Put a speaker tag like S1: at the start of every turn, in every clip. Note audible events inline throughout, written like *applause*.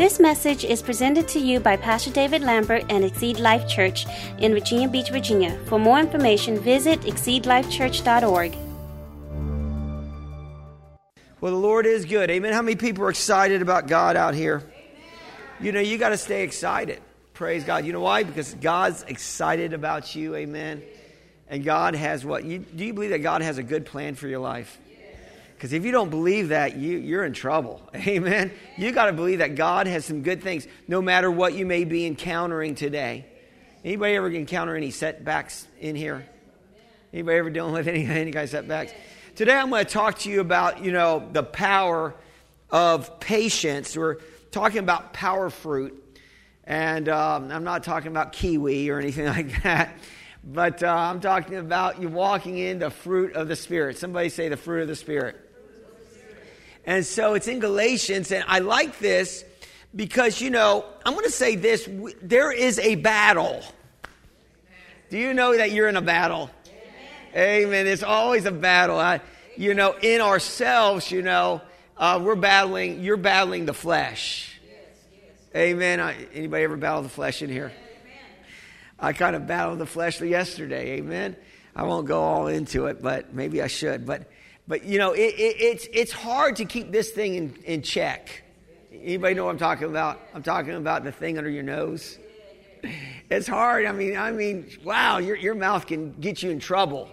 S1: This message is presented to you by Pastor David Lambert and Exceed Life Church in Virginia Beach, Virginia. For more information, visit exceedlifechurch.org.
S2: Well, the Lord is good. Amen. How many people are excited about God out here? You know, you got to stay excited. Praise God. You know why? Because God's excited about you. Amen. And God has what? You, do you believe that God has a good plan for your life? Because if you don't believe that, you, you're in trouble. *laughs* Amen. You got to believe that God has some good things, no matter what you may be encountering today. Anybody ever encounter any setbacks in here? Anybody ever dealing with any, *laughs* any kind of setbacks? Today I'm going to talk to you about, you know, the power of patience. We're talking about power fruit. And um, I'm not talking about kiwi or anything *laughs* like that. But uh, I'm talking about you walking in the fruit of the Spirit. Somebody say the fruit of the Spirit. And so it's in Galatians, and I like this because, you know, I'm going to say this there is a battle. Do you know that you're in a battle? Amen. Amen. It's always a battle. I, you know, in ourselves, you know, uh, we're battling, you're battling the flesh. Yes, yes. Amen. I, anybody ever battle the flesh in here? I kind of battled the flesh yesterday. Amen. I won't go all into it, but maybe I should. But but you know, it, it, it's it's hard to keep this thing in, in check. Anybody know what I'm talking about? I'm talking about the thing under your nose. *laughs* It's hard. I mean, I mean, wow, your your mouth can get you in trouble.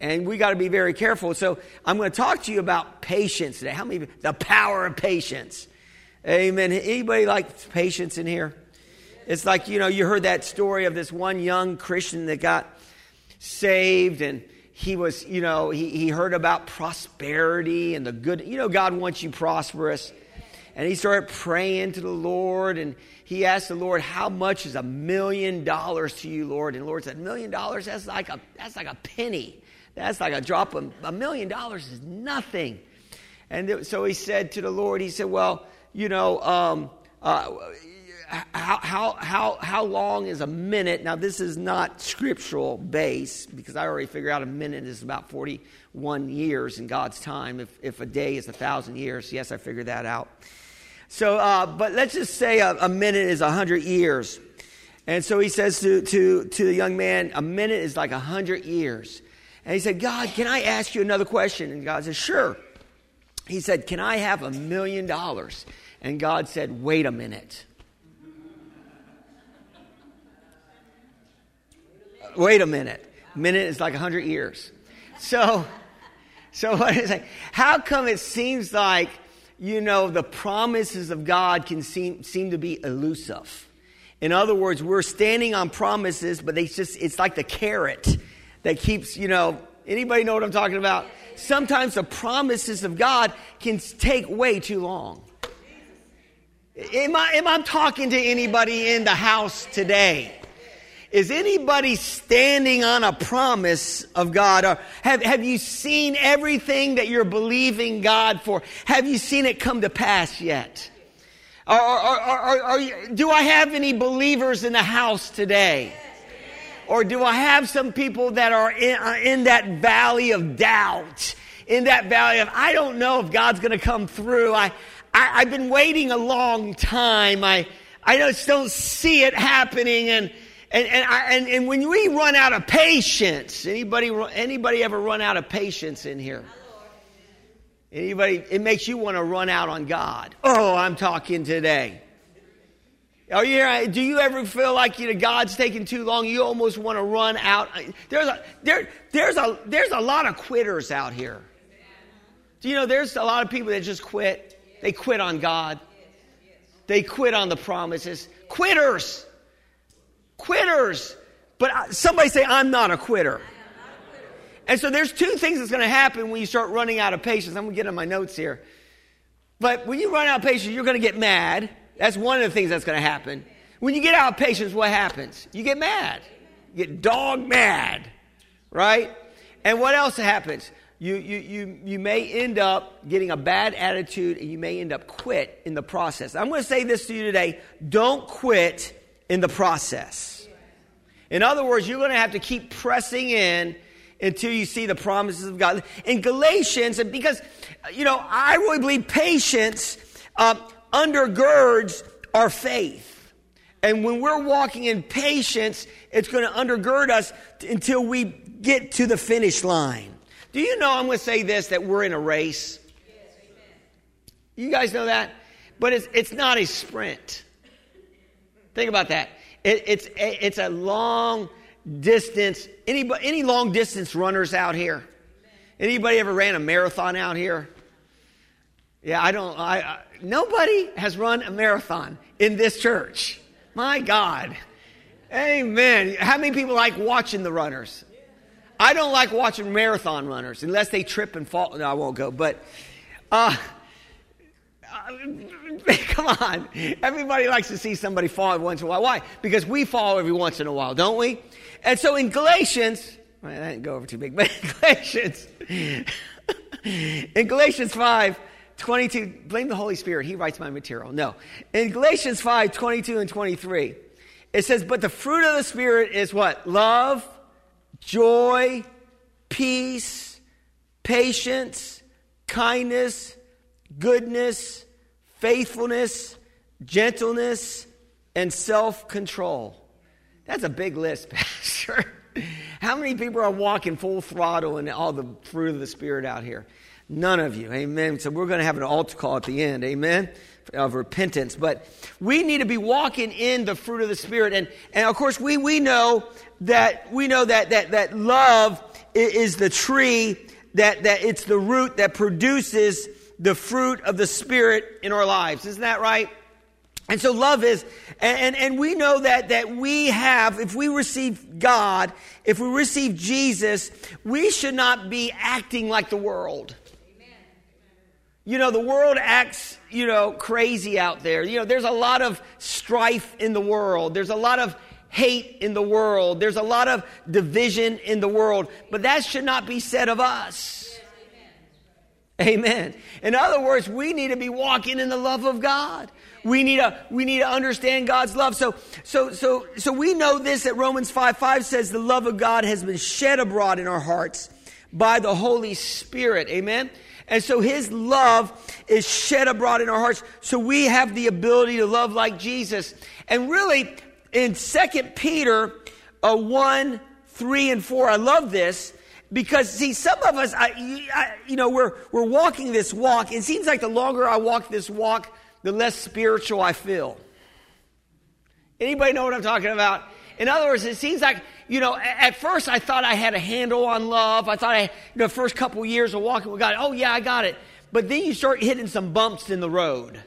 S2: And we got to be very careful. So I'm going to talk to you about patience today. How many the power of patience? Amen. Anybody like patience in here? It's like, you know, you heard that story of this one young Christian that got saved and he was, you know, he, he heard about prosperity and the good, you know, God wants you prosperous. And he started praying to the Lord and he asked the Lord, How much is a million dollars to you, Lord? And the Lord said, million dollars? That's like a that's like a penny. That's like a drop of a million dollars is nothing. And so he said to the Lord, he said, Well, you know, um, uh, how, how, how, how long is a minute? Now, this is not scriptural base because I already figured out a minute is about 41 years in God's time. If, if a day is a thousand years, yes, I figured that out. So, uh, but let's just say a, a minute is a 100 years. And so he says to, to, to the young man, a minute is like a 100 years. And he said, God, can I ask you another question? And God said, Sure. He said, Can I have a million dollars? And God said, Wait a minute. Wait a minute. A minute is like 100 years. So, so what is it? How come it seems like, you know, the promises of God can seem, seem to be elusive? In other words, we're standing on promises, but they just, it's like the carrot that keeps, you know, anybody know what I'm talking about? Sometimes the promises of God can take way too long. Am I, am I talking to anybody in the house today? Is anybody standing on a promise of God? Or have, have you seen everything that you're believing God for? Have you seen it come to pass yet? Or, or, or, or do I have any believers in the house today? Or do I have some people that are in, uh, in that valley of doubt? In that valley of, I don't know if God's going to come through. I, I, have been waiting a long time. I, I just don't see it happening. And, and, and, I, and, and when we run out of patience, anybody, anybody ever run out of patience in here? Anybody, it makes you want to run out on God. Oh, I'm talking today. Are you here? Do you ever feel like you know, God's taking too long? You almost want to run out. There's a, there, there's, a, there's a lot of quitters out here. Do you know there's a lot of people that just quit? They quit on God. They quit on the promises. Quitters. Quitters. But somebody say, I'm not a quitter. And so there's two things that's going to happen when you start running out of patience. I'm going to get on my notes here. But when you run out of patience, you're going to get mad. That's one of the things that's going to happen. When you get out of patience, what happens? You get mad. You get dog mad, right? And what else happens? You, you, you, you may end up getting a bad attitude and you may end up quit in the process. I'm going to say this to you today. Don't quit in the process. In other words, you're going to have to keep pressing in until you see the promises of God. In Galatians, and because, you know, I really believe patience, um, undergirds our faith. And when we're walking in patience, it's going to undergird us until we get to the finish line. Do you know, I'm going to say this, that we're in a race? You guys know that? But it's, it's not a sprint. Think about that. It, it's, it's a long distance. Any, any long distance runners out here? Anybody ever ran a marathon out here? Yeah, I don't. I, I, nobody has run a marathon in this church. My God. Amen. How many people like watching the runners? I don't like watching marathon runners unless they trip and fall. No, I won't go. But uh, *laughs* come on. Everybody likes to see somebody fall once in a while. Why? Because we fall every once in a while, don't we? And so in Galatians, well, that didn't go over too big, but *laughs* in Galatians, *laughs* in Galatians 5, 22, blame the Holy Spirit. He writes my material. No. In Galatians 5, 22 and 23, it says, But the fruit of the Spirit is what? Love, joy, peace, patience, kindness, goodness, faithfulness, gentleness, and self control. That's a big list, *laughs* Pastor. How many people are walking full throttle and all the fruit of the Spirit out here? None of you. Amen. So we're going to have an altar call at the end. Amen. Of repentance. But we need to be walking in the fruit of the Spirit. And, and of course, we, we know that, we know that, that, that love is the tree, that, that it's the root that produces the fruit of the Spirit in our lives. Isn't that right? And so love is, and, and, we know that, that we have, if we receive God, if we receive Jesus, we should not be acting like the world. You know, the world acts, you know, crazy out there. You know, there's a lot of strife in the world. There's a lot of hate in the world. There's a lot of division in the world. But that should not be said of us. Amen. In other words, we need to be walking in the love of God. We need to, we need to understand God's love. So, so, so, so we know this that Romans 5 5 says the love of God has been shed abroad in our hearts by the Holy Spirit. Amen. And so his love is shed abroad in our hearts. So we have the ability to love like Jesus. And really, in 2 Peter uh, 1, 3, and 4, I love this because see some of us I, I, you know we're, we're walking this walk it seems like the longer i walk this walk the less spiritual i feel anybody know what i'm talking about in other words it seems like you know, at first I thought I had a handle on love. I thought I, you know, first couple years of walking with God, oh yeah, I got it. But then you start hitting some bumps in the road.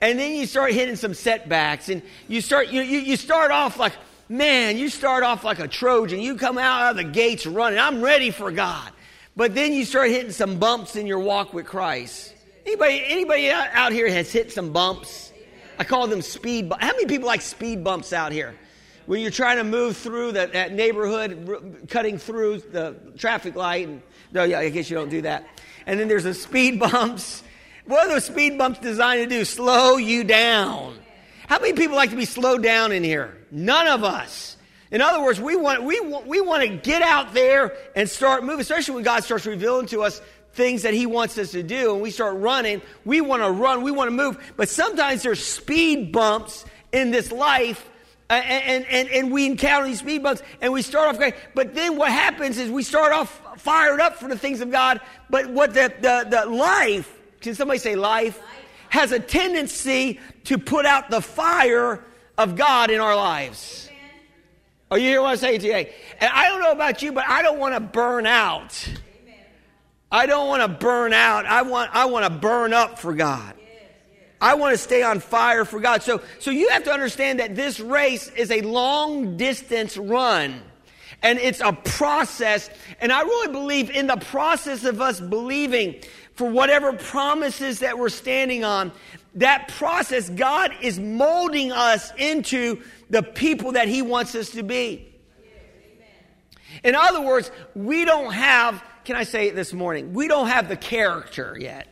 S2: And then you start hitting some setbacks and you start, you, you, you start off like, man, you start off like a Trojan. You come out of the gates running. I'm ready for God. But then you start hitting some bumps in your walk with Christ. Anybody, anybody out here has hit some bumps? I call them speed bumps. How many people like speed bumps out here? when you're trying to move through that, that neighborhood, cutting through the traffic light. And, no, yeah, I guess you don't do that. And then there's the speed *laughs* bumps. What are those speed bumps designed to do? Slow you down. How many people like to be slowed down in here? None of us. In other words, we want, we, want, we want to get out there and start moving, especially when God starts revealing to us things that He wants us to do and we start running. We want to run, we want to move. But sometimes there's speed bumps in this life and, and, and we encounter these speed bumps and we start off great. But then what happens is we start off fired up for the things of God. But what the, the, the life, can somebody say life? Has a tendency to put out the fire of God in our lives. Are oh, you hear what I say today? And I don't know about you, but I don't want to burn out. I don't want to burn out. I want, I want to burn up for God. I want to stay on fire for God. So, so you have to understand that this race is a long distance run. And it's a process. And I really believe in the process of us believing for whatever promises that we're standing on, that process, God is molding us into the people that He wants us to be. In other words, we don't have, can I say it this morning? We don't have the character yet.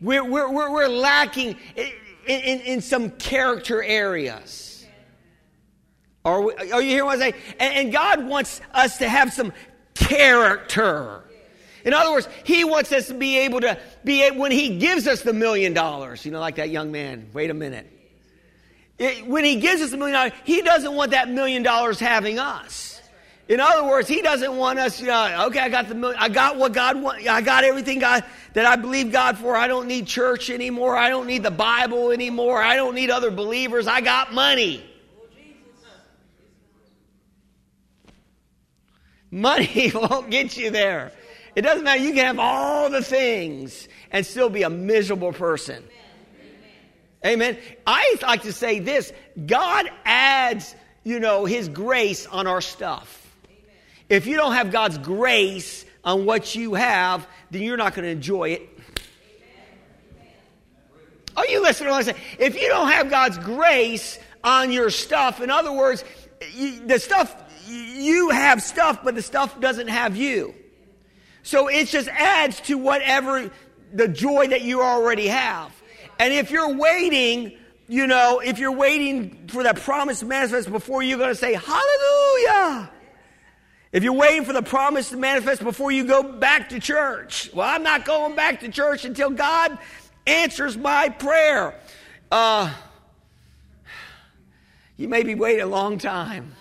S2: We're, we're, we're, we're lacking in, in, in, some character areas. Are, we, are you hearing what I say? And, and God wants us to have some character. In other words, He wants us to be able to be, able, when He gives us the million dollars, you know, like that young man, wait a minute. It, when He gives us a million dollars, He doesn't want that million dollars having us. In other words, He doesn't want us, you know, okay, I got the million, I got what God want, I got everything God, that I believe God for. I don't need church anymore. I don't need the Bible anymore. I don't need other believers. I got money. Money *laughs* won't get you there. It doesn't matter. You can have all the things and still be a miserable person. Amen. I like to say this God adds, you know, His grace on our stuff. If you don't have God's grace on what you have, then you're not going to enjoy it. Amen. Are you listening to what I say? If you don't have God's grace on your stuff, in other words, you, the stuff, you have stuff, but the stuff doesn't have you. So it just adds to whatever the joy that you already have. And if you're waiting, you know, if you're waiting for that promise to manifest before you're going to say, Hallelujah. If you're waiting for the promise to manifest before you go back to church, well, I'm not going back to church until God answers my prayer. Uh, you may be waiting a long time.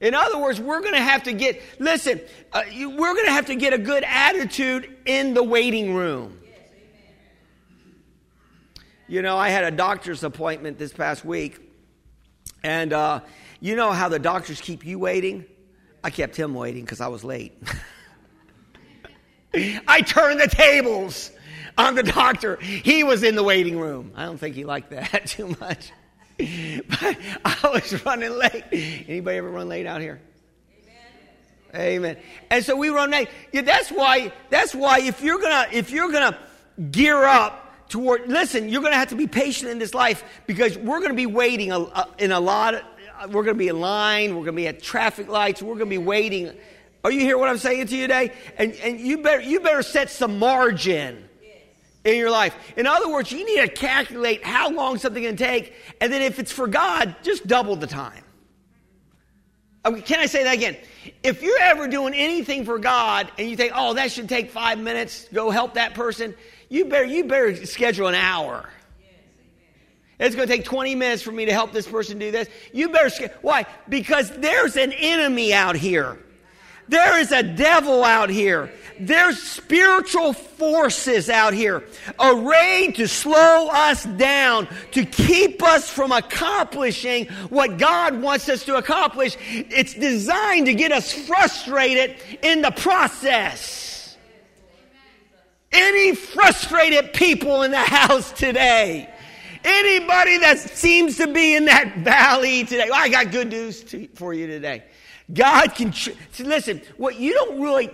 S2: In other words, we're going to have to get, listen, uh, we're going to have to get a good attitude in the waiting room. You know, I had a doctor's appointment this past week, and uh, you know how the doctors keep you waiting? I kept him waiting because I was late. *laughs* I turned the tables on the doctor. He was in the waiting room. I don't think he liked that *laughs* too much. *laughs* But I was running late. Anybody ever run late out here? Amen. Amen. And so we run late. Yeah, that's why. That's why if you're gonna if you're gonna gear up toward listen, you're gonna have to be patient in this life because we're gonna be waiting a, a, in a lot. Of, we're gonna be in line. We're gonna be at traffic lights. We're gonna be waiting. Are you hear what I'm saying to you today? And and you better you better set some margin in your life. In other words, you need to calculate how long something can take, and then if it's for God, just double the time. Okay, can I say that again? If you're ever doing anything for God and you think, oh, that should take five minutes, go help that person, you better, you better schedule an hour. It's going to take 20 minutes for me to help this person do this. You better, why? Because there's an enemy out here. There is a devil out here. There's spiritual forces out here arrayed to slow us down, to keep us from accomplishing what God wants us to accomplish. It's designed to get us frustrated in the process. Any frustrated people in the *laughs* house today? Anybody that seems to be in that *laughs* valley today? Well, I got good news to, for you today. God can see, listen. What you don't really,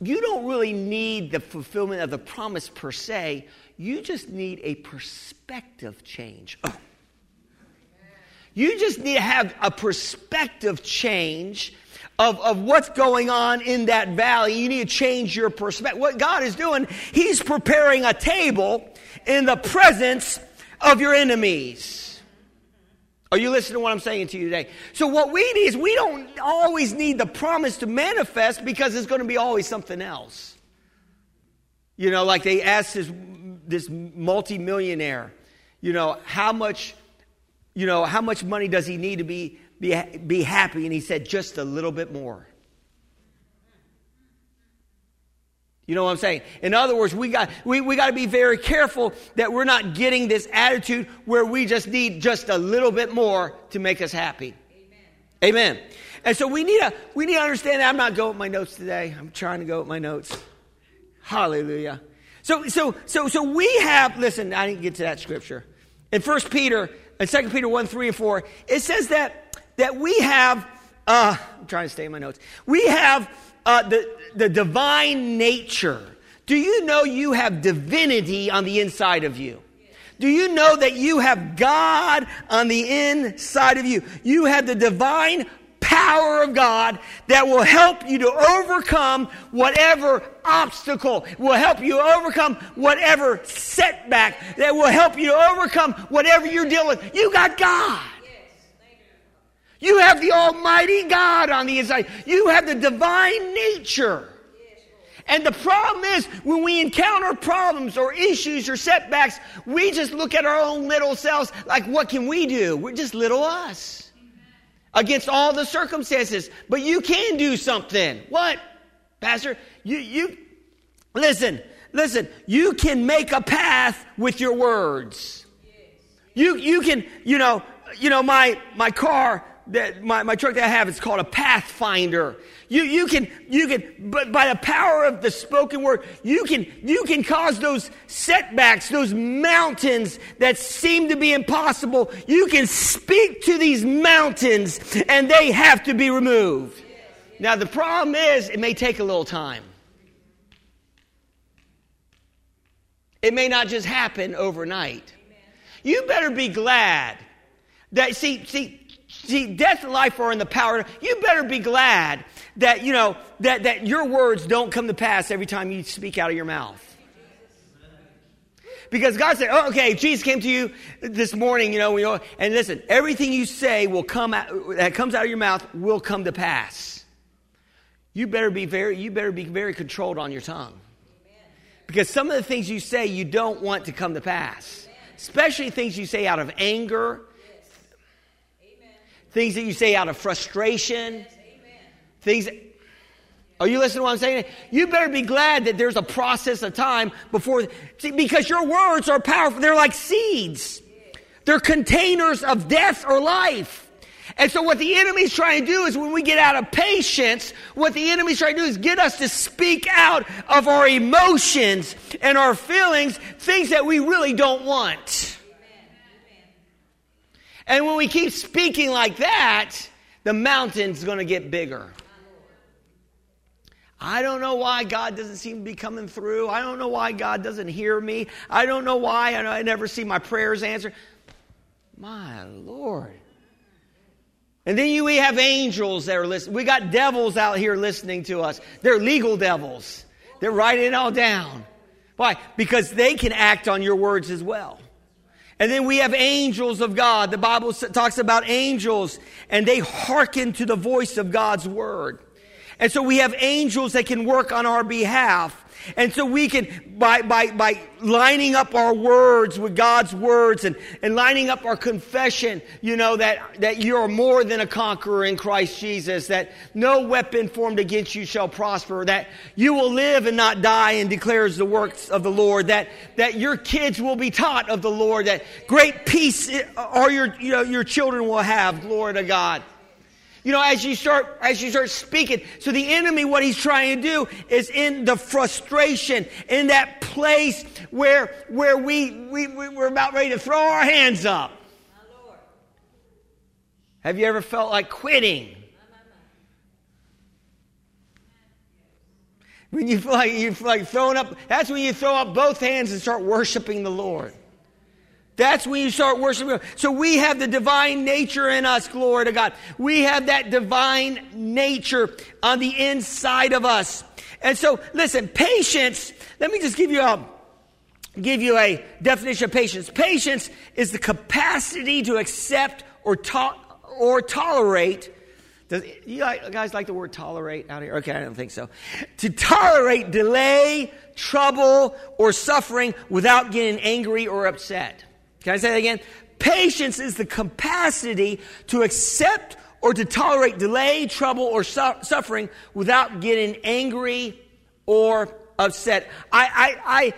S2: you don't really need the fulfillment of the promise per se. You just need a perspective change. Oh. You just need to have a perspective change of, of what's going on in that valley. You need to change your perspective. What God is doing, He's preparing a table in the presence of your enemies. Are you listening to what I'm saying to you today? So what we need is we don't always need the promise to manifest because it's going to be always something else. You know, like they asked this, this multimillionaire, you know, how much, you know, how much money does he need to be, be, be happy? And he said, just a little bit more. You know what I'm saying? In other words, we got, we, we got to be very careful that we're not getting this attitude where we just need just a little bit more to make us happy. Amen. Amen. And so we need to, we need to understand that I'm not going with my notes today. I'm trying to go with my notes. Hallelujah. So, so, so, so we have, listen, I didn't get to that scripture. In 1 Peter, in 2 Peter 1, 3 and 4, it says that, that we have, uh, I'm trying to stay in my notes. We have uh, the, the divine nature. Do you know you have divinity on the inside of you? Do you know that you have God on the inside of you? You have the divine power of God that will help you to overcome whatever obstacle, will help you overcome whatever setback, that will help you to overcome whatever you're dealing with. You got God. You have the Almighty God on the inside. You have the divine nature. And the problem is when we encounter problems or issues or setbacks, we just look at our own little selves like, what can we do? We're just little us against all the circumstances. But you can do something. What? Pastor, you, you, listen, listen, you can make a path with your words. You, you can, you know, you know, my, my car, that my, my truck that I have, it's called a Pathfinder. You, you can, you can, but by the power of the spoken word, you can, you can cause those setbacks, those mountains that seem to be impossible. You can speak to these mountains and they have to be removed. Now, the problem is, it may take a little time. It may not just happen overnight. You better be glad that, see, see, See, death and life are in the power. You better be glad that, you know, that, that your words don't come to pass every time you speak out of your mouth. Because God said, oh, okay, Jesus came to you this morning, you know, and listen, everything you say will come out, that comes out of your mouth will come to pass. You better be very, you better be very controlled on your tongue. Because some of the things you say you don't want to come to pass. Especially things you say out of anger, things that you say out of frustration, things. That, are you listening to what I'm saying? You better be glad that there's a process of time before, see, because your words are powerful. They're like seeds. They're containers of death or life. And so what the enemy's trying to do is when we get out of patience, what the enemy's trying to do is get us to speak out of our emotions and our feelings, things that we really don't want. And when we keep speaking like that, the mountain's going to get bigger. I don't know why God doesn't seem to be coming through. I don't know why God doesn't hear me. I don't know why I never see my prayers answered. My Lord. And then you, we have angels that are listening. We got devils out here listening to us. They're legal devils. They're writing it all down. Why? Because they can act on your words as well. And then we have angels of God. The Bible talks about angels and they hearken to the voice of God's word. And so we have angels that can work on our behalf. And so we can, by, by, by lining up our words with God's words and, and lining up our confession, you know, that, that you're more than a conqueror in Christ Jesus, that no weapon formed against you shall prosper, that you will live and not die and declares the works of the Lord, that, that your kids will be taught of the Lord, that great peace uh, are your, you know, your children will have, glory to God. You know, as you start, as you start speaking. So the enemy, what he's trying to do is in the frustration, in that place where, where we, we, we're about ready to throw our hands up. Have you ever felt like quitting? When you feel like you feel like throwing up, that's when you throw up both hands and start worshiping the Lord. That's when you start worshiping. So we have the divine nature in us, glory to God. We have that divine nature on the inside of us. And so, listen, patience, let me just give you a, give you a definition of patience. Patience is the capacity to accept or, to, or tolerate does you guys like the word tolerate out here? Okay, I don't think so. To tolerate delay, trouble, or suffering without getting angry or upset. Can I say that again? Patience is the capacity to accept or to tolerate delay, trouble, or su- suffering without getting angry or upset. I, I,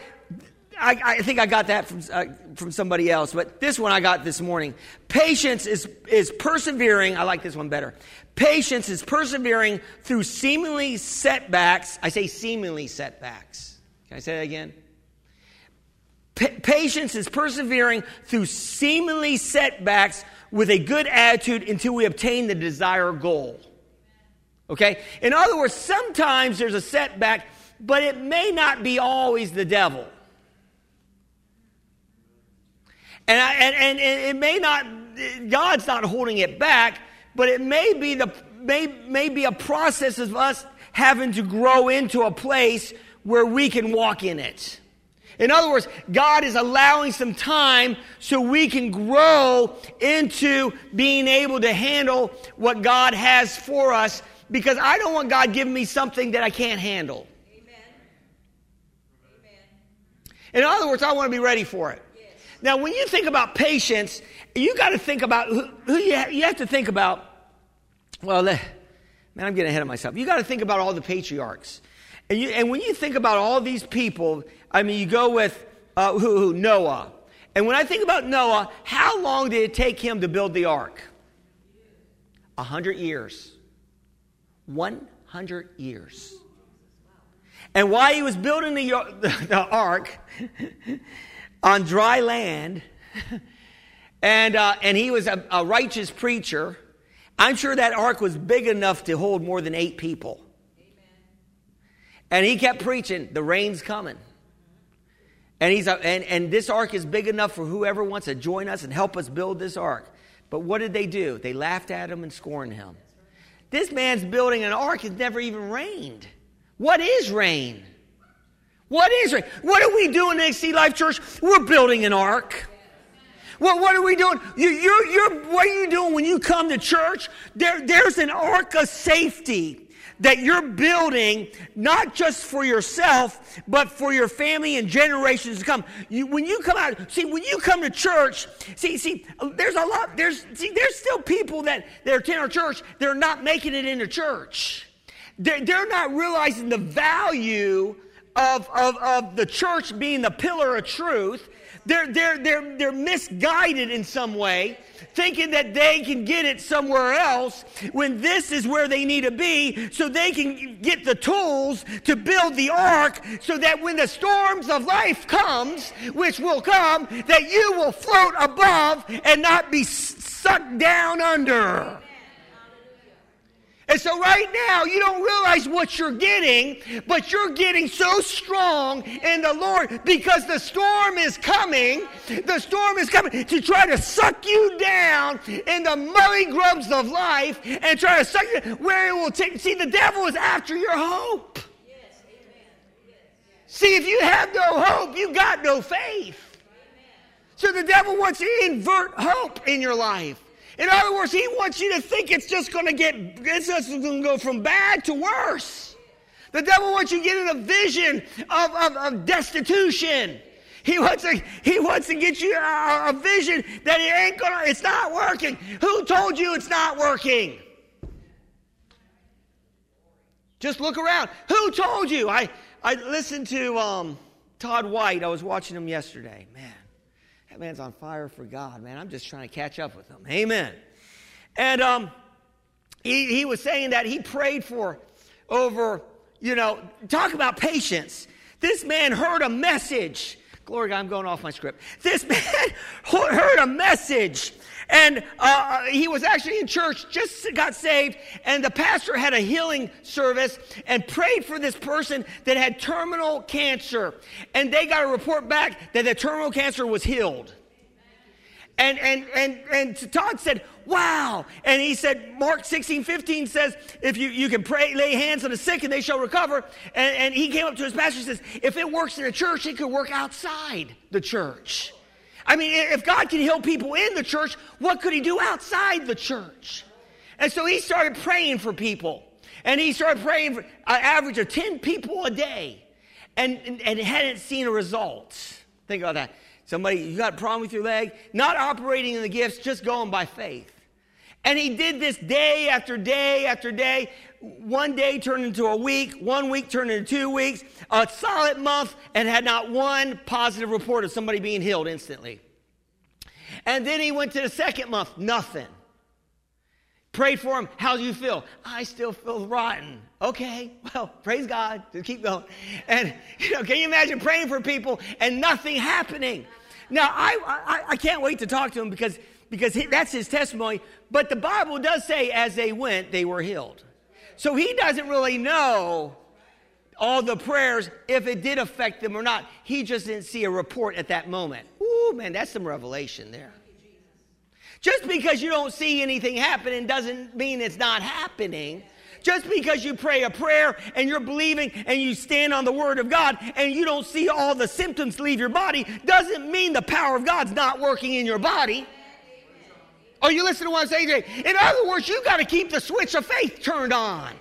S2: I, I, think I got that from, uh, from somebody else, but this one I got this morning. Patience is, is persevering. I like this one better. Patience is persevering through seemingly setbacks. I say seemingly setbacks. Can I say that again? Patience is persevering through seemingly setbacks with a good attitude until we obtain the desired goal. Okay? In other words, sometimes there's a setback, but it may not be always the devil. And, I, and, and, and it may not, God's not holding it back, but it may be, the, may, may be a process of us having to grow into a place where we can walk in it. In other words, God is allowing some time so we can grow into being able to handle what God has for us because I don't want God giving me something that I can't handle. Amen. In other words, I want to be ready for it. Now, when you think about patience, you got to think about who, who you, you have to think about. Well, eh, man, I'm getting ahead of myself. You got to think about all the patriarchs. And, you, and when you think about all these people, I mean, you go with uh, who, who, Noah. And when I think about Noah, how long did it take him to build the ark? A hundred years. One hundred years. And while he was building the, *laughs* the, ark *laughs* on dry land, *laughs* and, uh, and he was a, a righteous preacher, I'm sure that ark was big enough to hold more than eight people. And he kept preaching, the rain's coming. And, he's, uh, and, and this ark is big enough for whoever wants to join us and help us build this ark. But what did they do? They laughed at him and scorned him. This man's building an ark has never even rained. What is rain? What is rain? What are we doing at Exceed Life Church? We're building an ark. What, what are we doing? You, you're, you're, what are you doing when you come to church? There, there's an ark of safety that you're building not just for yourself, but for your family and generations to come. You, when you come out, see, when you come to church, see, see, there's a lot, there's, see, there's still people that, that attend our church, they're not making it into church. They're, they're not realizing the value of, of, of the church being the pillar of truth. They're, they're, they're, they're misguided in some way thinking that they can get it somewhere else when this is where they need to be so they can get the tools to build the ark so that when the storms of life comes, which will come, that you will float above and not be sucked down under. And so right now, you don't realize what you're getting, but you're getting so strong in the Lord because the storm is coming. The storm is coming to try to suck you down in the muddy grubs of life and try to suck you where it will take. See, the devil is after your hope. See, if you have no hope, you got no faith. So the devil wants to invert hope in your life. In other words, he wants you to think it's just going to get, it's just going to go from bad to worse. The devil wants you to get in a vision of, of, of destitution. He wants to, he wants to get you a, a vision that it ain't gonna, it's not working. Who told you it's not working? Just look around. Who told you? I, I listened to um, Todd White. I was watching him yesterday. Man, that man's on fire for God, man. I'm just trying to catch up with him. Amen. And um, he, he was saying that he prayed for over, you know, talk about patience. This man heard a message. Glory God, I'm going off my script. This *laughs* man heard a message and uh, he was actually in church, just got saved, and the pastor had a healing service and prayed for this person that had terminal cancer. And they got a report back that the terminal cancer was healed. And, and, and, and Todd said, wow. And he said, Mark 16, 15 says, if you, you can pray, lay hands on the sick and they shall recover. And, and he came up to his pastor and says, if it works in a church, it could work outside the church. I mean, if God can heal people in the church, what could He do outside the church? And so he started praying for people. And he started praying for an average of 10 people a day and, and, and hadn't seen a result. Think about that. Somebody, you got a problem with your leg? Not operating in the gifts, just going by faith. And he did this day after day after day. One day turned into a week, one week turned into two weeks, a solid month, and had not one positive report of somebody being healed instantly. And then he went to the second month, nothing. Prayed for him. How do you feel? I still feel rotten. Okay, well, praise God. Just keep going. And you know, can you imagine praying for people and nothing happening? Now, I, I, I can't wait to talk to him because because he, that's his testimony. But the Bible does say, as they went, they were healed. So he doesn't really know all the prayers if it did affect them or not. He just didn't see a report at that moment. Ooh, man, that's some revelation there. Just because you don't see anything happening doesn't mean it's not happening. Just because you pray a prayer and you're believing and you stand on the word of God and you don't see all the symptoms leave your body doesn't mean the power of God's not working in your body. Are you listening to what I'm saying? In other words, you got to keep the switch of faith turned on.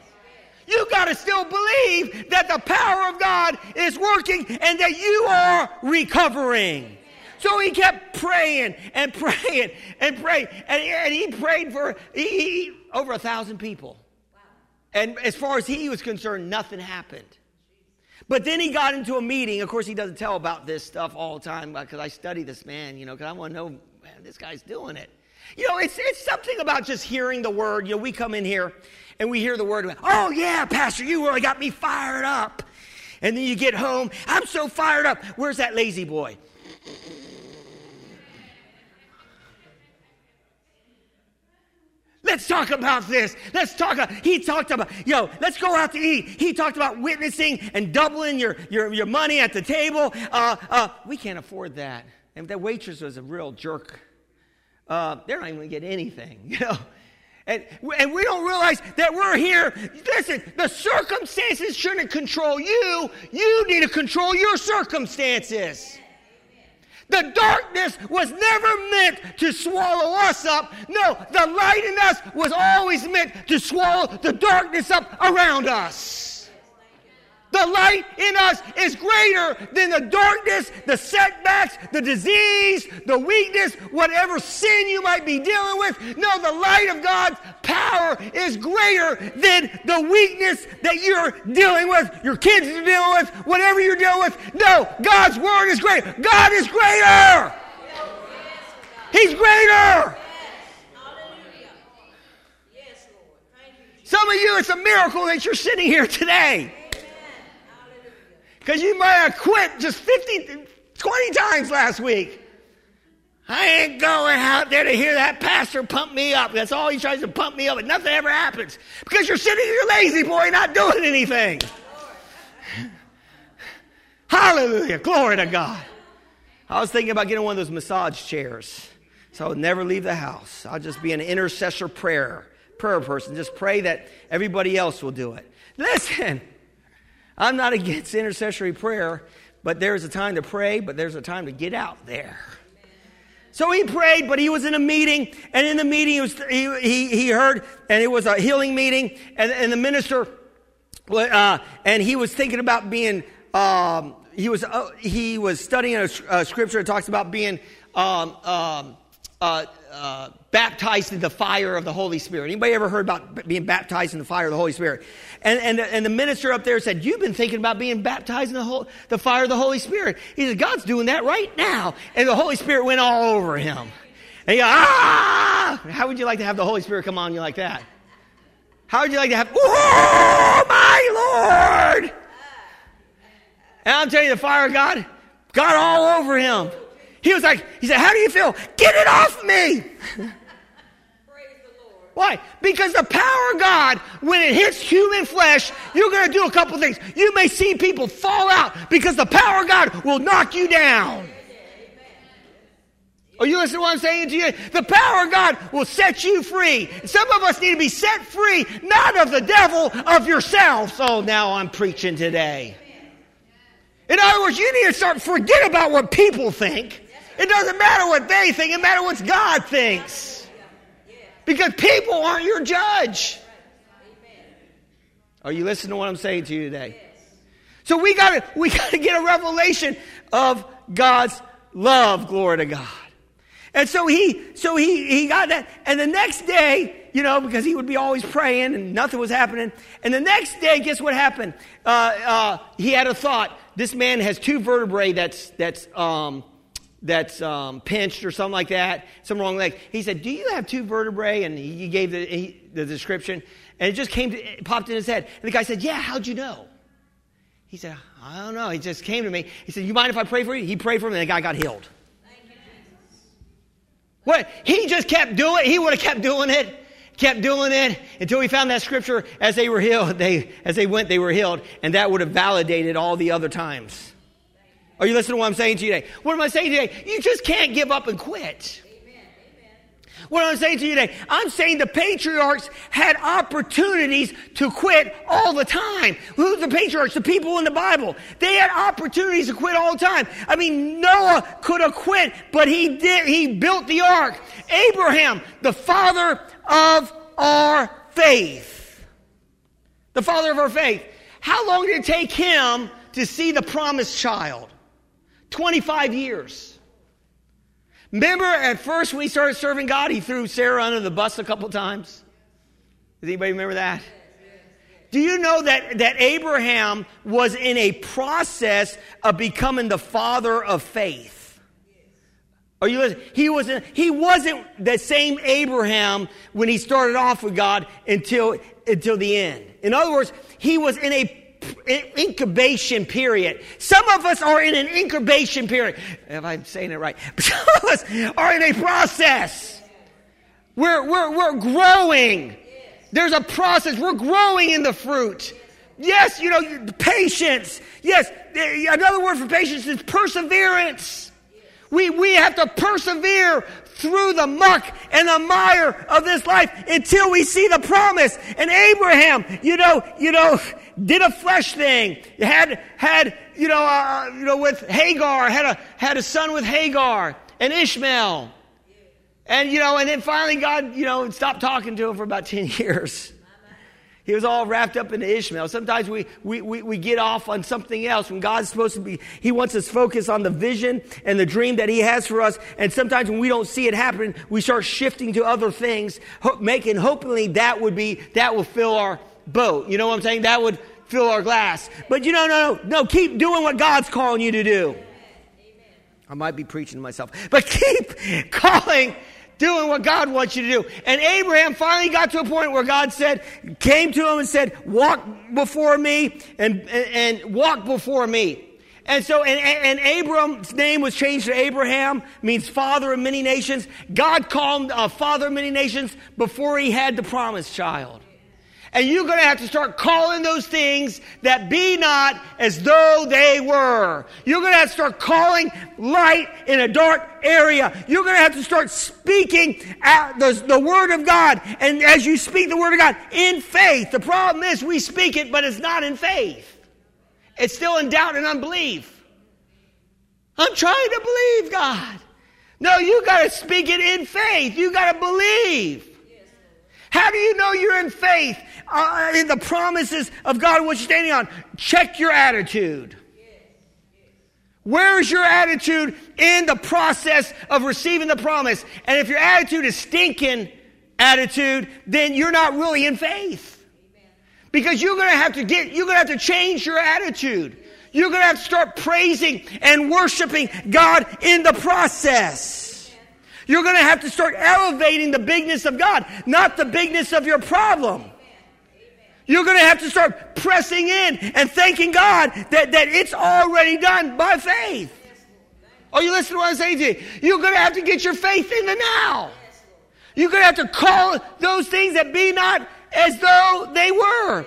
S2: You got to still believe that the power of God is working and that you are recovering. So he kept praying and praying and praying. And, and he prayed for he, he, over a thousand people. And as far as he was concerned, nothing happened. But then he got into a meeting. Of course, he doesn't tell about this stuff all the time because I study this man, you know, because I want to know, man, this guy's doing it. You know, it's, it's something about just hearing the word. You know, we come in here and we hear the word, oh, yeah, Pastor, you really got me fired up. And then you get home, I'm so fired up. Where's that lazy boy? Let's talk about this. Let's talk. About, he talked about, yo, let's go out to eat. He talked about witnessing and doubling your, your, your money at the table. Uh, uh, we can't afford that. And that waitress was a real jerk. Uh, they're not even going to get anything, *laughs* you know. And, and we don't realize that we're here. Listen, the circumstances shouldn't control you. You need to control your circumstances. The darkness was never meant to swallow us up. No, the light in us was always meant to swallow the darkness up around us. The light in us is greater than the darkness, the setbacks, the disease, the weakness, whatever sin you might be dealing with. No, the light of God's power is greater than the weakness that you're dealing with, your kids are dealing with, whatever you're dealing with. No, God's word is greater. God is greater. He's greater. Some of you, it's a miracle that you're sitting here today. Because you might have quit just 50, 20 times last week. I ain't going out there to hear that pastor pump me up. That's all he tries to pump me up, and nothing ever happens. Because you're sitting here lazy boy not doing anything. Hallelujah. Glory to God. I was thinking about getting one of those massage chairs. So I would never leave the house. I'll just be an intercessor prayer, prayer person. Just pray that everybody else will do it. Listen. I'm not against intercessory prayer, but there's a time to pray, but there's a time to get out there. So he prayed, but he was in a meeting, and in the meeting he, was, he, he, he heard, and it was a healing meeting, and, and the minister, uh, and he was thinking about being, um, he was uh, he was studying a, a, scripture that talks about being um, um, uh, uh, baptized in the fire of the Holy Spirit. Anybody ever heard about being baptized in the fire of the Holy Spirit? And, and, and the minister up there said, You've been thinking about being baptized in the, whole, the fire of the Holy Spirit. He said, God's doing that right now. And the Holy Spirit went all over him. And he goes, Ah! How would you like to have the Holy Spirit come on you like that? How would you like to have, Oh, my Lord! And I'm telling you, the fire of God got all over him. He was like, he said, How do you feel? Get it off me. *laughs* Why? Because the power of God, when it hits human flesh, you're going to do a couple things. You may see people fall out because the power of God will knock you down. Are you listening to what I'm saying to you? The power of God will set you free. Some of us need to be set free, not of the devil, of yourself. Oh, now I'm preaching today. In other words, you need to start forget about what people think it doesn't matter what they think, it matters what God thinks. Because people aren't your judge. Are you listening to what I'm saying to you today? So we gotta *laughs* we gotta get a revelation of God's love, glory to God. And so he so he he got that. And the next day, you know, because he would be always praying and nothing was happening. And the next day, guess what happened? Uh, uh, he had a thought. This man has two vertebrae that's that's um, that's um, pinched or something like that, some wrong leg. He said, "Do you have two vertebrae?" And he gave the, he, the description, and it just came to, it popped in his head. And the guy said, "Yeah, how'd you know?" He said, "I don't know. He just came to me. He said, "You mind if I pray for you?" He prayed for him, and the guy got healed. What he just kept doing, he would have kept doing it, kept doing it until he found that scripture. As they were healed, they as they went, they were healed, and that would have validated all the other times. Are you listening to what I'm saying to you today? What am I saying today? You just can't give up and quit. Amen. Amen. What am I saying to you today? I'm saying the patriarchs had opportunities to quit all the time. Who's the patriarchs? The people in the Bible. They had opportunities to quit all the time. I mean, Noah could have quit, but he did. He built the ark. Abraham, the father of our faith. the father of our faith. How long did it take him to see the promised child? 25 years. Remember at first we started serving God, he threw Sarah under the bus a couple times? Does anybody remember that? Do you know that, that Abraham was in a process of becoming the father of faith? Are you listening? He wasn't, he wasn't the same Abraham when he started off with God until, until the end. In other words, he was in a incubation period. Some of us are in an incubation period. If I'm saying it right, *laughs* some of us are in a process. We're, we're, we're growing. There's a process. We're growing in the fruit. Yes, you know, patience. Yes, another word for patience is perseverance. We, we have to persevere through the muck and the mire of this life until we see the promise. And Abraham, you know, you know, did a flesh thing. Had, had, you know, uh, you know, with Hagar, had a, had a son with Hagar and Ishmael. And, you know, and then finally God, you know, stopped talking to him for about *laughs* 10 years. He was all wrapped up into Ishmael. Sometimes we, we, we, we, get off on something else when God's supposed to be, He wants us focused on the vision and the dream that He has for us. And sometimes when we don't see it happen, we start shifting to other things, making, hopefully that would be, that will fill our boat. You know what I'm saying? That would fill our glass. But you know, no, no, no, keep doing what God's calling you to do. I might be preaching to myself, but keep *laughs* calling doing what God wants you to do. And Abraham finally got to a point where God said, came to him and said, walk before me and, and, and walk before me. And so, and, and Abram's name was changed to Abraham, means father of many nations. God called uh, father of many nations before he had the promised child. And you're going to have to start calling those things that be not as though they were. You're going to have to start calling light in a dark area. You're going to have to start speaking the, the word of God. And as you speak the word of God in faith, the problem is we speak it, but it's not in faith. It's still in doubt and unbelief. I'm trying to believe God. No, you got to speak it in faith. You got to believe. How do you know you're in faith? uh, in the promises of God, what you're standing on. Check your attitude. Where's your attitude in the process of receiving the promise? And if your attitude is stinking attitude, then you're not really in faith. Because you're going to have to get, you're going to have to change your attitude. You're going to have to start praising and worshiping God in the process. You're going to have to start elevating the bigness of God, not the bigness of your problem. You're going to have to start pressing in and thanking God that, that it's already done by faith. Are you listening to what I'm saying to you? You're going to have to get your faith in the now. You're going to have to call those things that be not as though they were.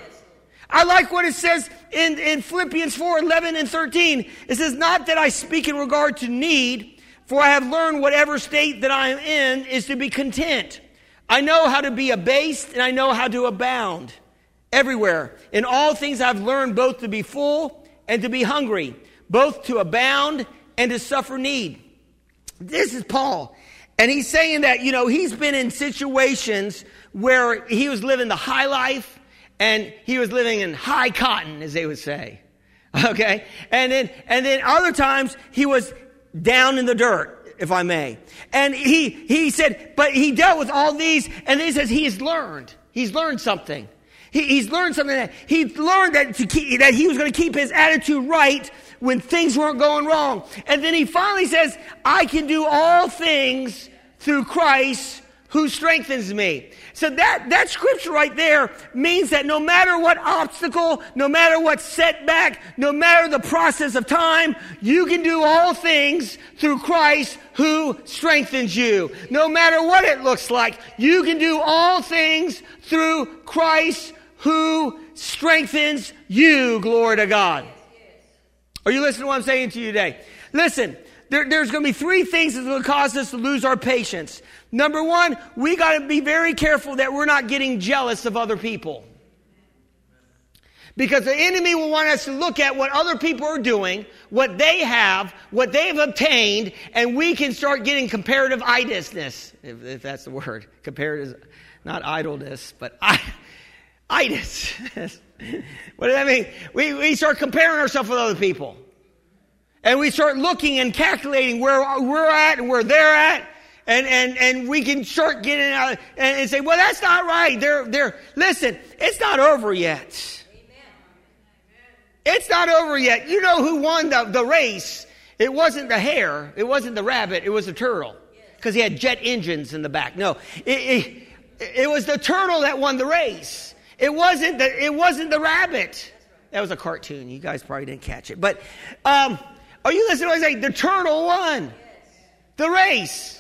S2: I like what it says in, in Philippians 4 11 and 13. It says, Not that I speak in regard to need, for I have learned whatever state that I am in is to be content. I know how to be abased and I know how to abound everywhere. In all things I've learned both to be full and to be hungry, both to abound and to suffer need. This is Paul. And he's saying that, you know, he's been in situations where he was living the high life and he was living in high cotton, as they would say. *laughs* Okay? And then, and then other times he was down in the dirt, if I may. And he, he said, but he dealt with all these, and then he says he's learned. He's learned something. He, he's learned something that he learned that, to keep, that he was going to keep his attitude right when things weren't going wrong. And then he finally says, I can do all things through Christ who strengthens me. So that, that scripture right there means that no matter what obstacle, no matter what setback, no matter the process of time, you can do all things through Christ who strengthens you. No matter what it looks like, you can do all things through Christ who strengthens you. Glory to God. Are you listening to what I'm saying to you today? Listen, there, there's going to be three things that will cause us to lose our patience. Number one, we got to be very careful that we're not getting jealous of other people. Because the enemy will want us to look at what other people are doing, what they have, what they've obtained, and we can start getting comparative idleness, if, if that's the word. *laughs* Comparative, not idleness, but *laughs* I, itis. *laughs* what does that mean? We, we start comparing ourselves with other people. And we start looking and calculating where we're at and where they're at. And, and, and we can start getting out and, and say, well, that's not right. They're, they're, listen, it's not over yet. It's not over yet. You know who won the, the race? It wasn't the hare. It wasn't the rabbit. It was the turtle. Because he had jet engines in the back. No, it, it, it was the turtle that won the race. It wasn't the, it wasn't the rabbit. That was a cartoon. You guys probably didn't catch it. But um, are you listening to what I say? The turtle won the race.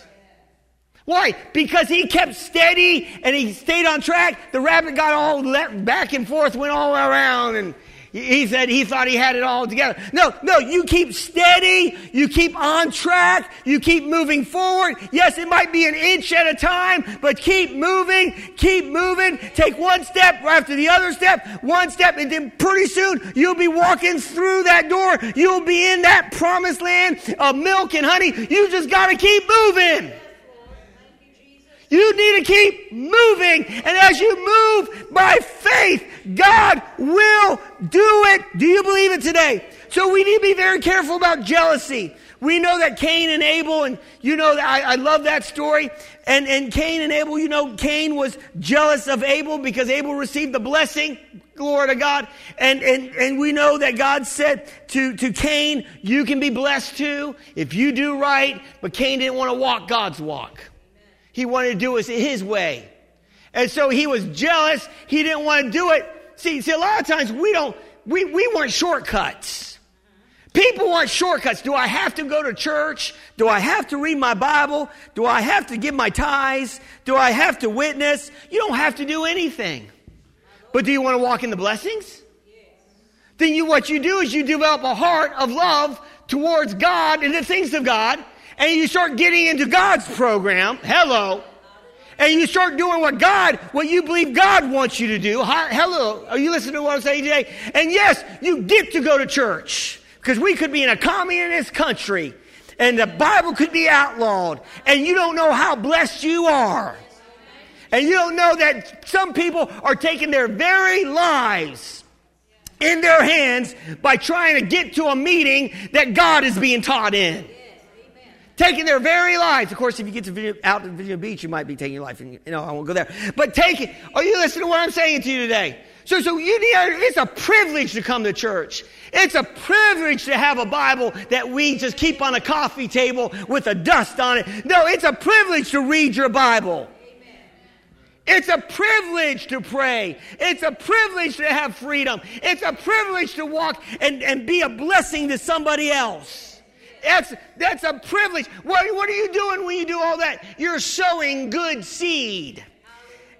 S2: Why? Because he kept steady and he stayed on track. The rabbit got all back and forth, went all around, and he said he thought he had it all together. No, no, you keep steady. You keep on track. You keep moving forward. Yes, it might be an inch at a time, but keep moving. Keep moving. Take one step after the other step, one step, and then pretty soon you'll be walking through that door. You'll be in that promised land of milk and honey. You just got to keep moving. You need to keep moving. And as you move by faith, God will do it. Do you believe it today? So we need to be very careful about jealousy. We know that Cain and Abel, and you know, I, I love that story. And, and Cain and Abel, you know, Cain was jealous of Abel because Abel received the blessing. Glory to God. And, and, and we know that God said to, to Cain, you can be blessed too if you do right. But Cain didn't want to walk God's walk. He wanted to do it his way. And so he was jealous. He didn't want to do it. See, see, a lot of times we don't, we, we want shortcuts. People want shortcuts. Do I have to go to church? Do I have to read my Bible? Do I have to give my tithes? Do I have to witness? You don't have to do anything. But do you want to walk in the blessings? Then you, what you do is you develop a heart of love towards God and the things of God and you start getting into God's program, hello, and you start doing what God, what you believe God wants you to do. Hello, are you listening to what I'm saying today? And yes, you get to go to church because we could be in a communist country and the Bible could be outlawed and you don't know how blessed you are. And you don't know that some people are taking their very lives in their hands by trying to get to a meeting that God is being taught in taking their very lives. Of course, if you get to video, out to Virginia Beach, you might be taking your life, and you know I won't go there. But take it. Are you listening to what I'm saying to you today? So, so you need, it's a privilege to come to church. It's a privilege to have a Bible that we just keep on a coffee table with a dust on it. No, it's a privilege to read your Bible. It's a privilege to pray. It's a privilege to have freedom. It's a privilege to walk and, and be a blessing to somebody else. That's, that's a privilege. What, what are you doing when you do all that? You're sowing good seed.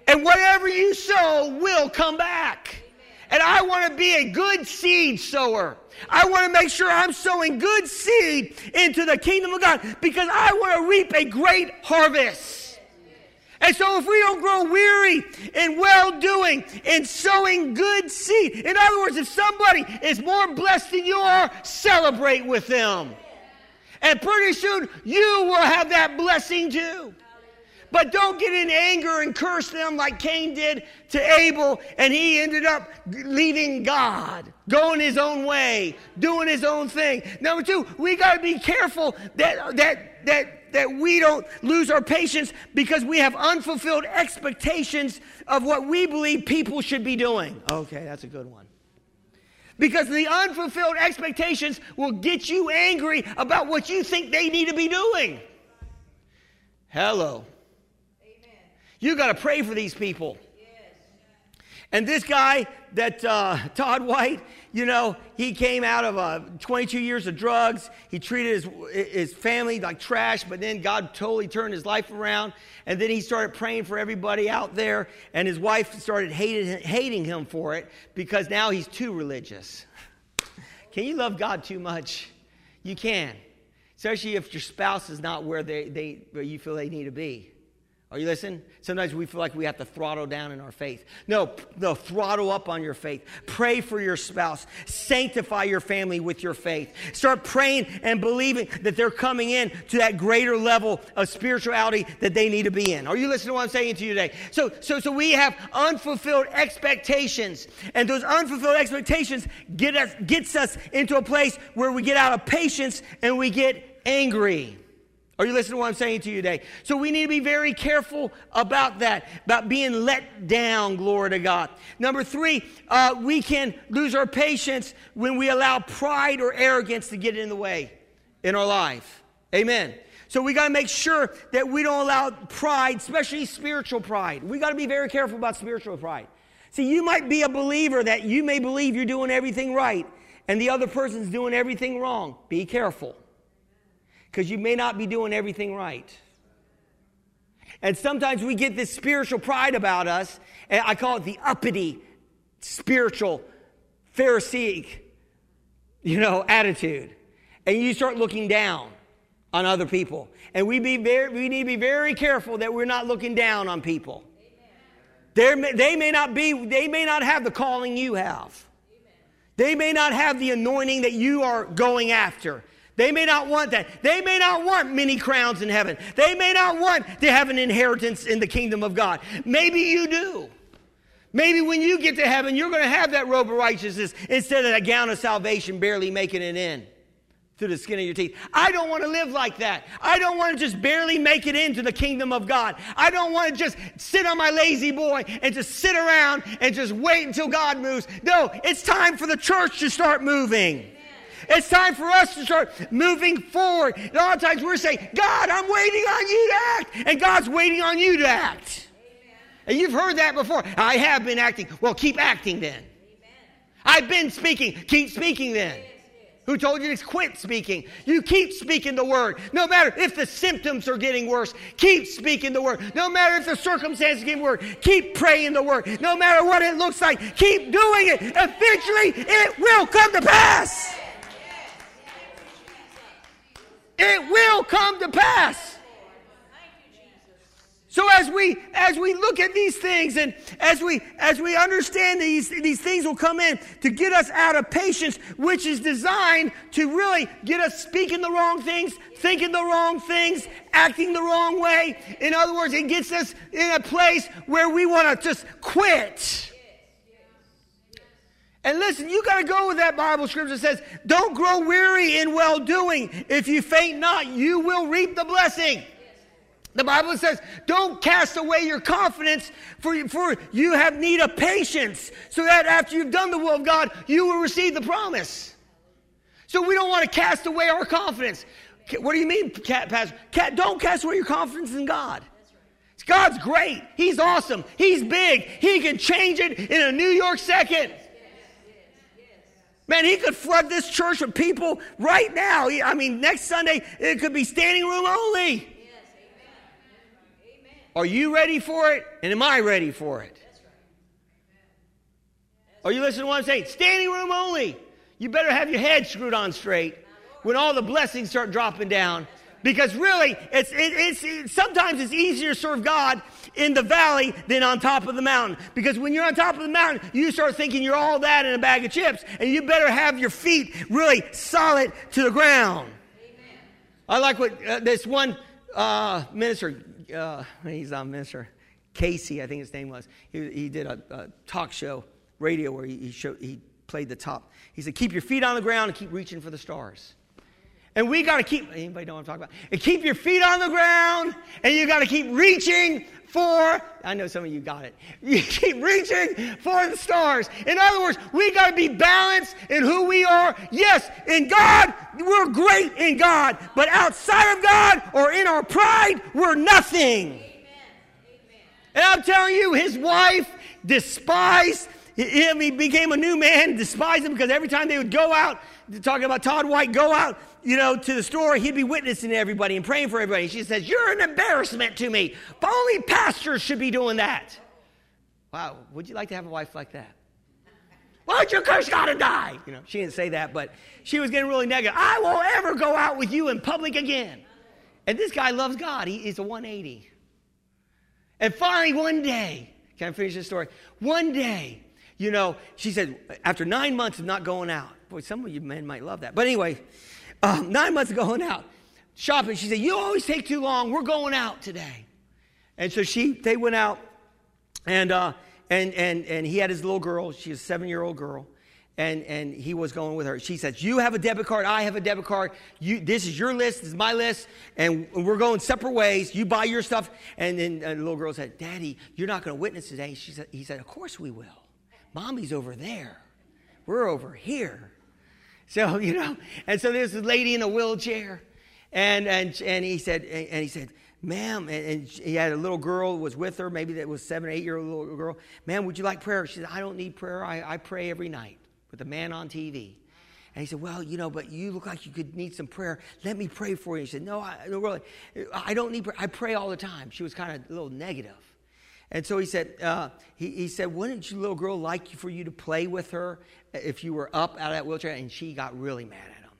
S2: And whatever you sow will come back. And I want to be a good seed sower. I want to make sure I'm sowing good seed into the kingdom of God because I want to reap a great harvest. And so if we don't grow weary in well doing, in sowing good seed, in other words, if somebody is more blessed than you are, celebrate with them. And pretty soon you will have that blessing too. But don't get in anger and curse them like Cain did to Abel, and he ended up leaving God, going his own way, doing his own thing. Number two, we got to be careful that that that that we don't lose our patience because we have unfulfilled expectations of what we believe people should be doing. Okay, that's a good one. Because the unfulfilled expectations will get you angry about what you think they need to be doing. Hello. Amen. You got to pray for these people. And this guy, that uh, Todd White, you know, he came out of uh, 22 years of drugs. He treated his, his family like trash, but then God totally turned his life around. And then he started praying for everybody out there, and his wife started hated, hating him for it because now he's too religious. Can you love God too much? You can, especially if your spouse is not where, they, they, where you feel they need to be. Are you listening? Sometimes we feel like we have to throttle down in our faith. No, no, throttle up on your faith. Pray for your spouse. Sanctify your family with your faith. Start praying and believing that they're coming in to that greater level of spirituality that they need to be in. Are you listening to what I'm saying to you today? So, so, so we have unfulfilled expectations, and those unfulfilled expectations get us, gets us into a place where we get out of patience and we get angry. Are you listening to what I'm saying to you today? So we need to be very careful about that, about being let down, glory to God. Number three, uh, we can lose our patience when we allow pride or arrogance to get in the way in our life. Amen. So we got to make sure that we don't allow pride, especially spiritual pride. We got to be very careful about spiritual pride. See, you might be a believer that you may believe you're doing everything right and the other person's doing everything wrong. Be careful because you may not be doing everything right. And sometimes we get this spiritual pride about us, and I call it the uppity spiritual Pharisaic, you know, attitude. And you start looking down on other people. And we, be very, we need to be very careful that we're not looking down on people. they they may not be, they may not have the calling you have. They may not have the anointing that you are going after. They may not want that. They may not want many crowns in heaven. They may not want to have an inheritance in the kingdom of God. Maybe you do. Maybe when you get to heaven, you're going to have that robe of righteousness instead of that gown of salvation barely making it in through the skin of your teeth. I don't want to live like that. I don't want to just barely make it into the kingdom of God. I don't want to just sit on my La-Z-Boy and just sit around and just wait until God moves. No, it's time for the church to start moving. It's time for us to start moving forward. And a lot of times we're saying, God, I'm waiting on you to act. And God's waiting on you to act. Amen. And you've heard that before. I have been acting. Well, keep acting then. Amen. I've been speaking. Keep speaking then. Who told you to quit speaking? You keep speaking the word. No matter if the symptoms are getting worse, keep speaking the word. No matter if the circumstances get worse, keep praying the word. No matter what it looks like, keep doing it. Eventually, it will come to pass. It will come to pass. So as we as we look at these things and as we as we understand these these things will come in to get us out of patience, which is designed to really get us speaking the wrong things, thinking the wrong things, acting the wrong way. In other words, it gets us in a place where we want to just quit. And listen, you got to go with that Bible scripture that says, Don't grow weary in well doing. If you faint not, you will reap the blessing. The Bible says, Don't cast away your confidence, for, for you have need of patience, so that after you've done the will of God, you will receive the promise. So we don't want to cast away our confidence. What do you mean, Pastor? Don't cast away your confidence in God. God's great. He's awesome. He's big. He can change it in a New York second. Man, he could flood this church with people right now. I mean, next Sunday, it could be standing room only. Yes, amen. Amen. Are you ready for it? And am I ready for it? Are you listening to what I'm saying? Standing room only. You better have your head screwed on straight when all the blessings start dropping down because really, it's, it, it's, it, sometimes it's easier to serve God in the valley than on top of the mountain. Because when you're on top of the mountain, you start thinking you're all that in a bag of chips, and you better have your feet really solid to the ground. Amen. I like what uh, this one uh, minister, uh, he's not a minister, Casey, I think his name was. He, he did a, a, talk show, radio, where he, he, showed, he played the top. He said, Keep your feet on the ground and keep reaching for the stars. And we got to keep, anybody know what I'm talking about? And keep your feet on the ground, and you got to keep reaching for, I know some of you got it. *laughs* You keep reaching for the stars. In other words, we got to be balanced in who we are. Yes, in God, we're great in God. But outside of God or in our pride, we're nothing. Amen. And I'm telling you, his wife despised him. He became a new man, despised him because every time they would go out, talking about Todd White, go out, you know, to the store, he'd be witnessing everybody and praying for everybody. She says, You're an embarrassment to me. Only pastors should be doing that. Wow, would you like to have a wife like that? Why'd your curse God and die? You know, she didn't say that, but she was getting really negative. I won't ever go out with you in public again. And this guy loves God. He, is a 180. And finally, one day, can I finish the story? One day, you know, she said, after nine months of not going out, boy, some of you men might love that. But anyway, um, nine months of going out, shopping, she said, You always take too long. We're going out today. And so she, they went out, and, uh, and, and, and he had his little girl. She's a seven year old girl and, and he was going with her. She says, You have a debit card, I have a debit card. You, this is your list, this is my list, and we're going separate ways. You buy your stuff. And then the little girl said, Daddy, you're not going to witness today. She said, he said, Of course we will. Mommy's over there. We're over here. So, *laughs* you know, and so there's a lady in a wheelchair. And, and, and he said, and he said, ma'am, and, he had a little girl was with her, maybe that was seven, eight year old little girl. Ma'am, would you like prayer? She said, I don't need prayer. I, I pray every night with a man on TV. And he said, Well, you know, but you look like you could need some prayer. Let me pray for you. He said, No, I, no really, I don't need prayer. I pray all the time. She was kind of a little negative. And so he said, uh, he, he said, Wouldn't your little girl like for you to play with her if you were up out of that wheelchair? And she got really mad at him.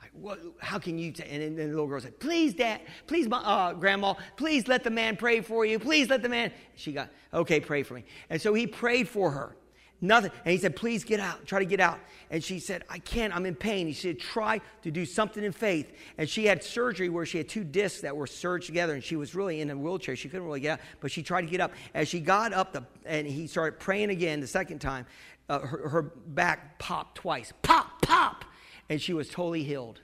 S2: Like, what, how can you? T-? And then the little girl said, Please, Dad, please, uh, Grandma, please let the man pray for you. Please let the man. She got, Okay, pray for me. And so he prayed for her. Nothing. And he said, Please get out. Try to get out. And she said, I can't. I'm in pain. He said, Try to do something in faith. And she had surgery where she had two discs that were surged together and she was really in a wheelchair. She couldn't really get out, but she tried to get up. As she got up the, and he started praying again the second time, uh, her, her back popped twice. Pop, pop. And she was totally healed.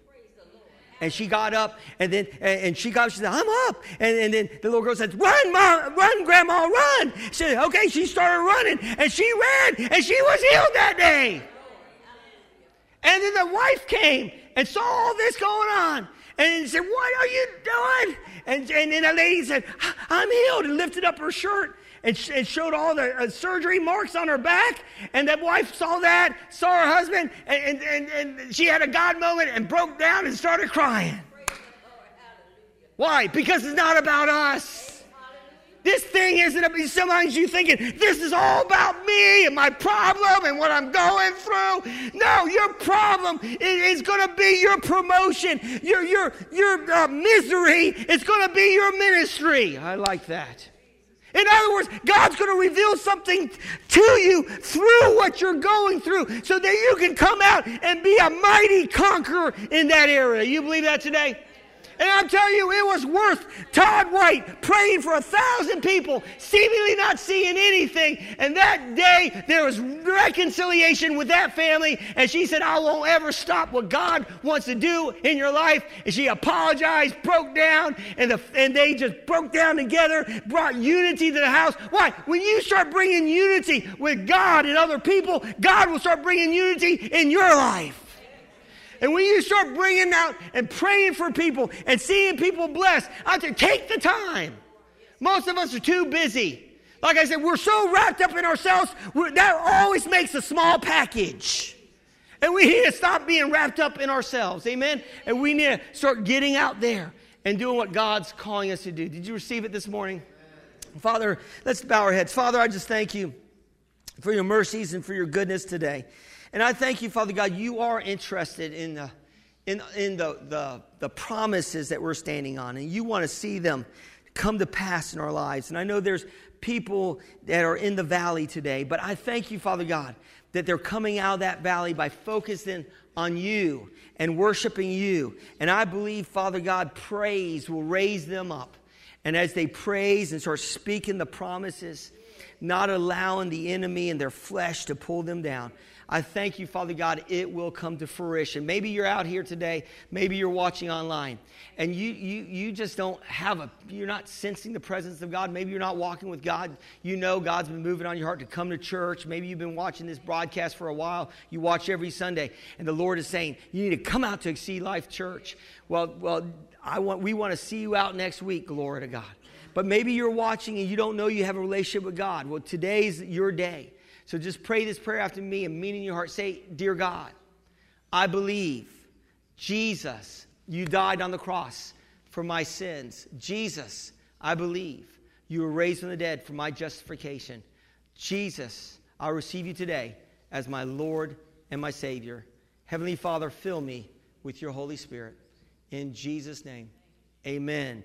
S2: And she got up, and then and she got up. She said, "I'm up." And, and then the little girl said, "Run, mom, run, grandma, run!" She said, "Okay." She started running, and she ran, and she was healed that day. And then the wife came and saw all this going on, and said, "What are you doing?" And and then the lady said, "I'm healed," and lifted up her shirt. And, and showed all the uh, surgery marks on her back. And that wife saw that, saw her husband, and, and, and, and she had a God moment and broke down and started crying. Why? Because it's not about us. This thing isn't about sometimes you thinking this is all about me and my problem and what I'm going through. No, your problem is, going to be your promotion. Your your your uh, misery is going to be your ministry. I like that. In other words, God's going to reveal something to you through what you're going through so that you can come out and be a mighty conqueror in that area. You believe that today? And I'm telling you, it was worth Todd White praying for a thousand people, seemingly not seeing anything. And that day, there was reconciliation with that family. And she said, I won't ever stop what God wants to do in your life. And she apologized, broke down, and, the, and they just broke down together, brought unity to the house. Why? When you start bringing unity with God and other people, God will start bringing unity in your life. And when you start bringing out and praying for people and seeing people blessed, I say, take the time. Most of us are too busy. Like I said, we're so wrapped up in ourselves, that always makes a small package. And we need to stop being wrapped up in ourselves. Amen? And we need to start getting out there and doing what God's calling us to do. Did you receive it this morning? Father, let's bow our heads. Father, I just thank you for your mercies and for your goodness today. And I thank you, Father God, you are interested in the, in, in the, the, the promises that we're standing on, and you want to see them come to pass in our lives. And I know there's people that are in the valley today, but I thank you, Father God, that they're coming out of that valley by focusing on you and worshiping you. And I believe, Father God, praise will raise them up. And as they praise and start speaking the promises, not allowing the enemy and their flesh to pull them down, I thank you, Father God, it will come to fruition. Maybe you're out here today, maybe you're watching online, and you, you, you just don't have a, you're not sensing the presence of God. Maybe you're not walking with God. You know God's been moving on your heart to come to church. Maybe you've been watching this broadcast for a while. You watch every Sunday, and the Lord is saying, you need to come out to Exceed Life Church. Well, well, I want, we want to see you out next week, glory to God. But maybe you're watching and you don't know you have a relationship with God. Well, today's your day. So just pray this prayer after me and mean in your heart. Say, Dear God, I believe Jesus, you died on the cross for my sins. Jesus, I believe you were raised from the dead for my justification. Jesus, I receive you today as my Lord and my Savior. Heavenly Father, fill me with your Holy Spirit. In Jesus' name, amen.